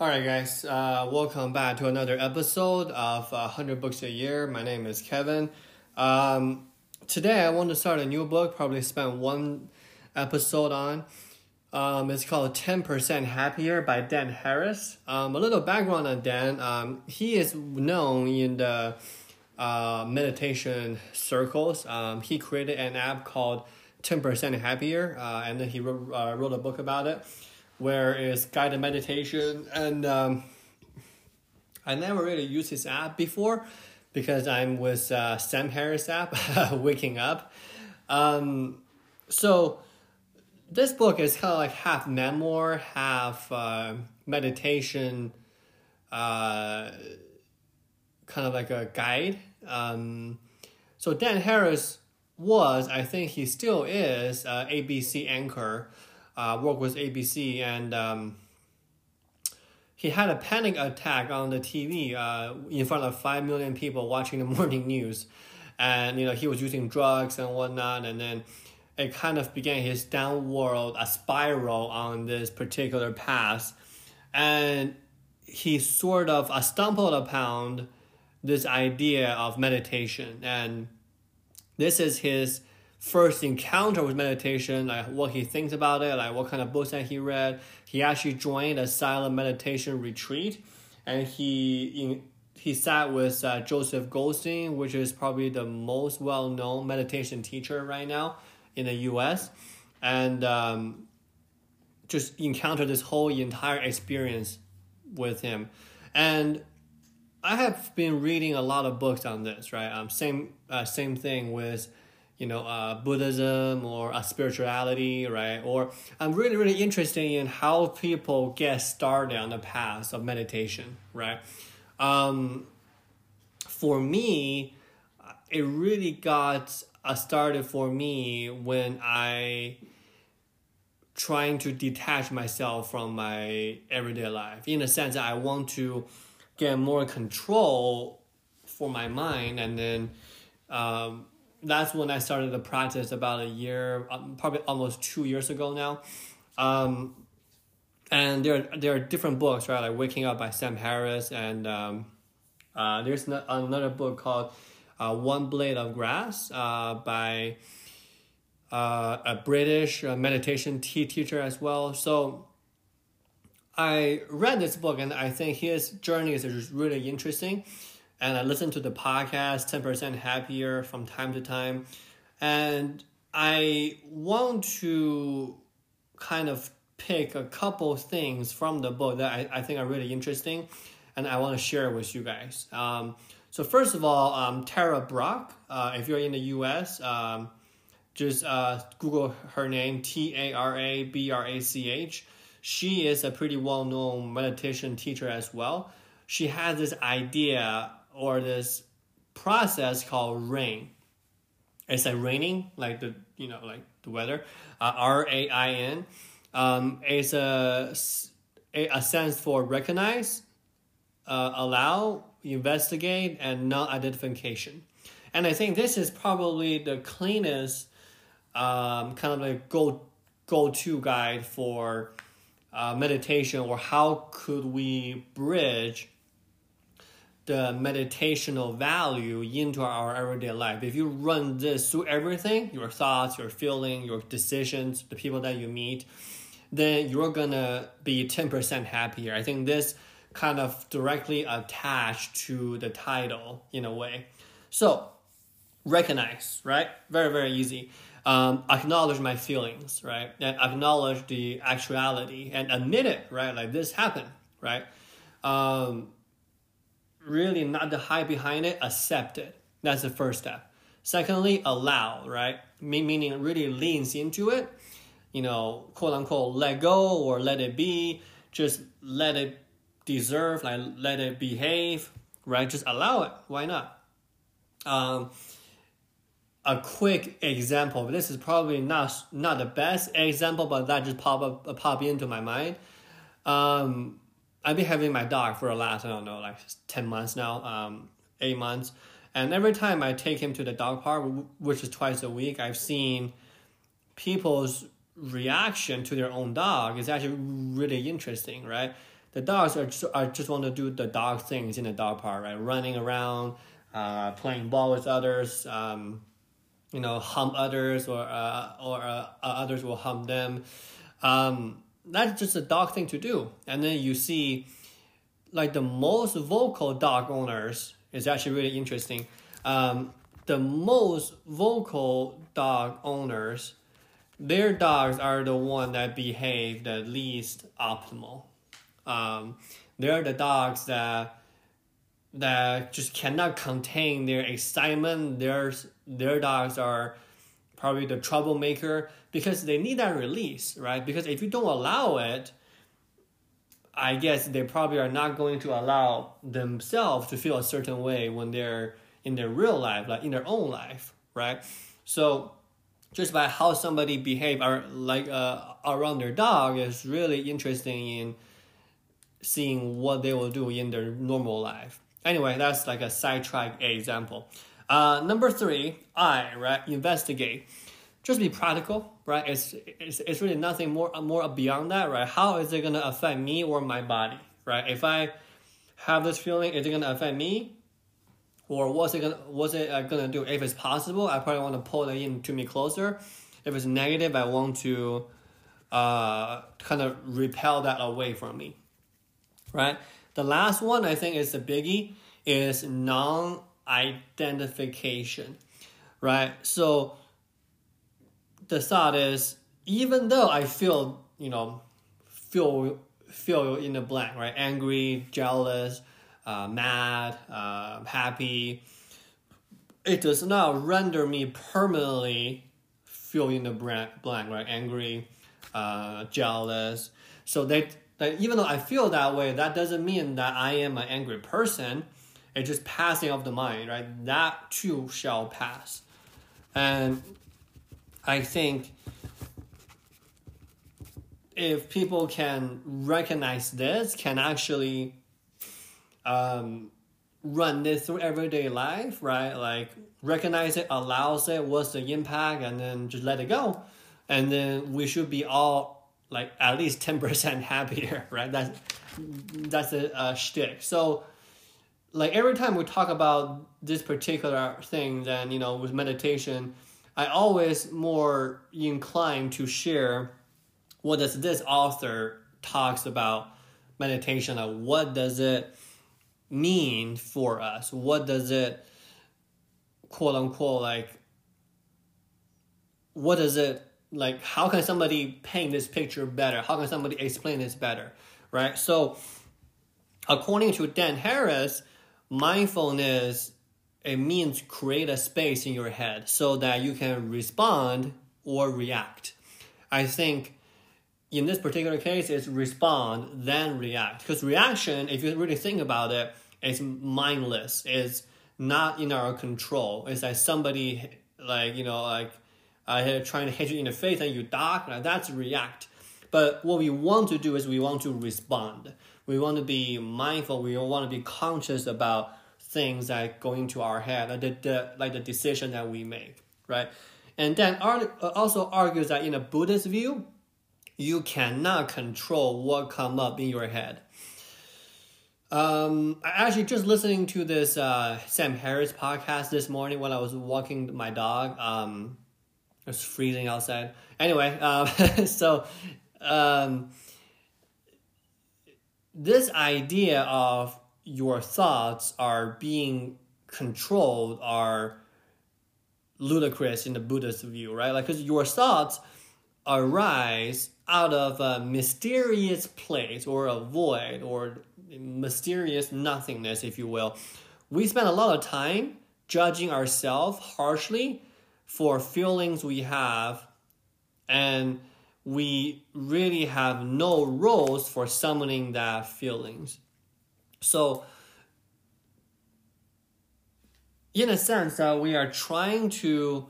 All right, guys, uh, welcome back to another episode of uh, 100 Books a Year. My name is Kevin. Um, today, I want to start a new book, probably spend one episode on. Um, it's called 10% Happier by Dan Harris. Um, a little background on Dan. Um, he is known in the uh, meditation circles. Um, he created an app called 10% Happier, uh, and then he wrote, uh, wrote a book about it where it's guided meditation. And um, I never really used his app before because I'm with uh, Sam Harris app, Waking Up. Um, so this book is kind of like half memoir, half uh, meditation, uh, kind of like a guide. Um, so Dan Harris was, I think he still is, uh, ABC anchor uh, worked with ABC, and um, he had a panic attack on the TV uh, in front of five million people watching the morning news, and you know he was using drugs and whatnot, and then it kind of began his downward a spiral on this particular path, and he sort of uh, stumbled upon this idea of meditation, and this is his first encounter with meditation, like what he thinks about it, like what kind of books that he read. He actually joined a silent meditation retreat, and he in, he sat with uh, Joseph Goldstein, which is probably the most well known meditation teacher right now in the U.S., and um, just encountered this whole entire experience with him, and. I have been reading a lot of books on this, right? Um, same uh, same thing with you know, uh, Buddhism or uh, spirituality, right? Or I'm really, really interested in how people get started on the path of meditation, right? Um, for me, it really got uh, started for me when I trying to detach myself from my everyday life in the sense that I want to get more control for my mind and then um, that's when I started the practice about a year, um, probably almost two years ago now. Um, and there there are different books, right? Like Waking Up by Sam Harris, and um, uh, there's another book called uh, One Blade of Grass uh, by uh, a British uh, meditation tea teacher as well. So I read this book, and I think his journey is really interesting and I listen to the podcast 10% happier from time to time and I want to kind of pick a couple things from the book that I, I think are really interesting and I want to share with you guys. Um, so first of all, um, Tara Brach, uh, if you're in the US, um, just uh, Google her name, T A R A B R A C H. She is a pretty well known meditation teacher as well. She has this idea or this process called rain. It's like raining, like the you know like the weather. Uh, R A I N. Um, it's a a sense for recognize, uh, allow, investigate, and non-identification. And I think this is probably the cleanest um, kind of like go go to guide for uh, meditation or how could we bridge the meditational value into our everyday life. If you run this through everything, your thoughts, your feeling, your decisions, the people that you meet, then you're gonna be 10% happier. I think this kind of directly attached to the title in a way. So recognize, right? Very, very easy. Um, acknowledge my feelings, right? And acknowledge the actuality and admit it, right? Like this happened, right? Um, really not the hype behind it, accept it. That's the first step. Secondly, allow, right? Meaning really leans into it, you know, quote unquote, let go or let it be, just let it deserve, like let it behave, right? Just allow it. Why not? Um, a quick example. This is probably not not the best example, but that just pop up pop into my mind. Um, I've been having my dog for the last I don't know like ten months now, um, eight months, and every time I take him to the dog park, which is twice a week, I've seen people's reaction to their own dog is actually really interesting, right? the dogs are just, are just want to do the dog things in the dog park, right? Running around, uh, playing ball with others, um, you know, hump others, or uh, or uh, others will hump them. Um, that's just a dog thing to do. And then you see, like the most vocal dog owners is actually really interesting. Um, the most vocal dog owners, their dogs are the one that behave the least optimal. Um, they're the dogs that that just cannot contain their excitement. Their their dogs are probably the troublemaker because they need that release, right? Because if you don't allow it, I guess they probably are not going to allow themselves to feel a certain way when they're in their real life, like in their own life, right? So just by how somebody behave or like uh, around their dog is really interesting in seeing what they will do in their normal life. Anyway, that's like a sidetrack example. Uh, number three, I right investigate. Just be practical, right? It's, it's it's really nothing more more beyond that, right? How is it gonna affect me or my body, right? If I have this feeling, is it gonna affect me? or what's it gonna what's it uh, gonna do? If it's possible, I probably want to pull it in to me closer. If it's negative, I want to uh, kind of repel that away from me. Right. The last one I think is the biggie is non-identification. Right. So the thought is even though I feel you know feel feel in the blank right angry jealous uh, mad, uh, happy. It does not render me permanently feel in the blank, right? Angry, uh, jealous. So that, that even though I feel that way, that doesn't mean that I am an angry person. It's just passing of the mind, right? That too shall pass. And I think if people can recognize this, can actually um, run this through everyday life, right? Like recognize it, allows it, what's the impact, and then just let it go. And then we should be all like at least 10% happier, right? That's that's a, a shtick. So like every time we talk about this particular thing, then you know, with meditation, I always more inclined to share what does this author talks about meditation, like what does it mean for us? What does it, quote unquote, like, what does it, like, how can somebody paint this picture better? How can somebody explain this better? Right? So, according to Dan Harris, mindfulness it means create a space in your head so that you can respond or react. I think in this particular case, it's respond then react. Because reaction, if you really think about it, it's mindless. It's not in our control. It's like somebody like you know like uh, trying to hit you in the face and you duck. Like that's react. But what we want to do is we want to respond. We want to be mindful. We want to be conscious about things that go into our head, like the, the like the decision that we make, right? And then also argues that in a Buddhist view, you cannot control what come up in your head. Um, actually just listening to this uh, Sam Harris podcast this morning when I was walking my dog. Um, it was freezing outside. Anyway, um, so um, this idea of your thoughts are being controlled are ludicrous in the Buddhist view, right? Like, because your thoughts arise out of a mysterious place or a void or mysterious nothingness, if you will. We spend a lot of time judging ourselves harshly for feelings we have, and we really have no roles for summoning that feelings. So, in a sense, uh, we are trying to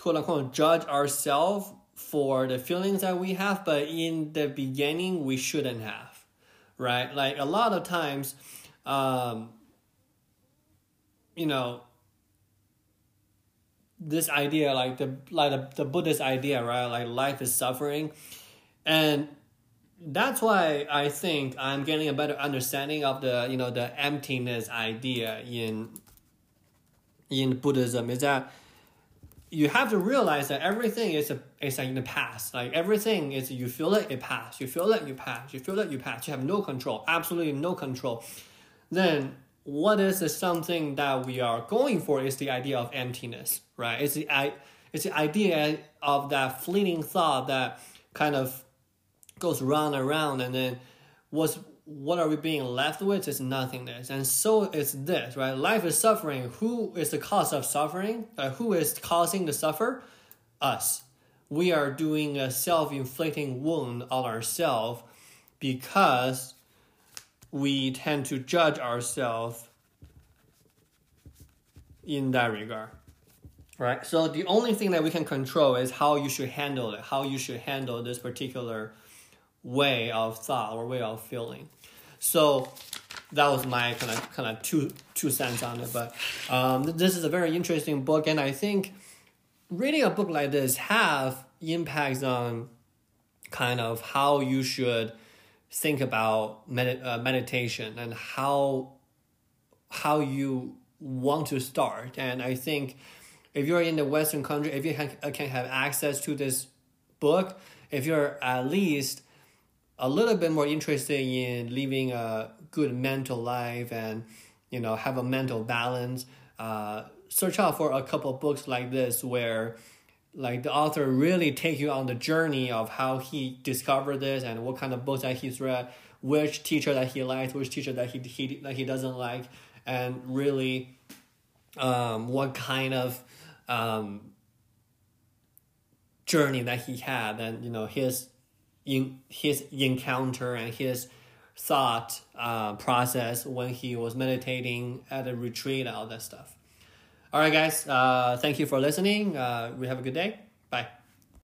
quote unquote judge ourselves for the feelings that we have, but in the beginning, we shouldn't have, right? Like a lot of times, um, you know, this idea, like the like the, the Buddhist idea, right? Like life is suffering, and that's why I think I'm getting a better understanding of the you know the emptiness idea in in Buddhism is that you have to realize that everything is a is like in the past. Like everything is you feel it, it pass. You feel it, you pass. You feel it, you pass. You have no control, absolutely no control. Then what is the something that we are going for is the idea of emptiness, right? It's the it's the idea of that fleeting thought that kind of goes round and round and then what's what are we being left with is nothingness. And so is this right? Life is suffering. Who is the cause of suffering? Uh, who is causing the suffer? Us. We are doing a self-inflicting wound on ourselves because we tend to judge ourselves in that regard right so the only thing that we can control is how you should handle it how you should handle this particular way of thought or way of feeling. So that was my kind of kind of two two cents on it. But um, this is a very interesting book, and I think reading a book like this have impacts on kind of how you should think about med- uh, meditation and how how you want to start. And I think if you're in the Western country, if you can, can have access to this book, if you're at least a little bit more interested in living a good mental life and you know have a mental balance uh, search out for a couple books like this where like the author really take you on the journey of how he discovered this and what kind of books that he's read which teacher that he likes which teacher that he, he that he doesn't like and really um, what kind of um, journey that he had and you know his in his encounter and his thought uh, process when he was meditating at a retreat all that stuff. All right, guys. Uh, thank you for listening. Uh, we have a good day. Bye.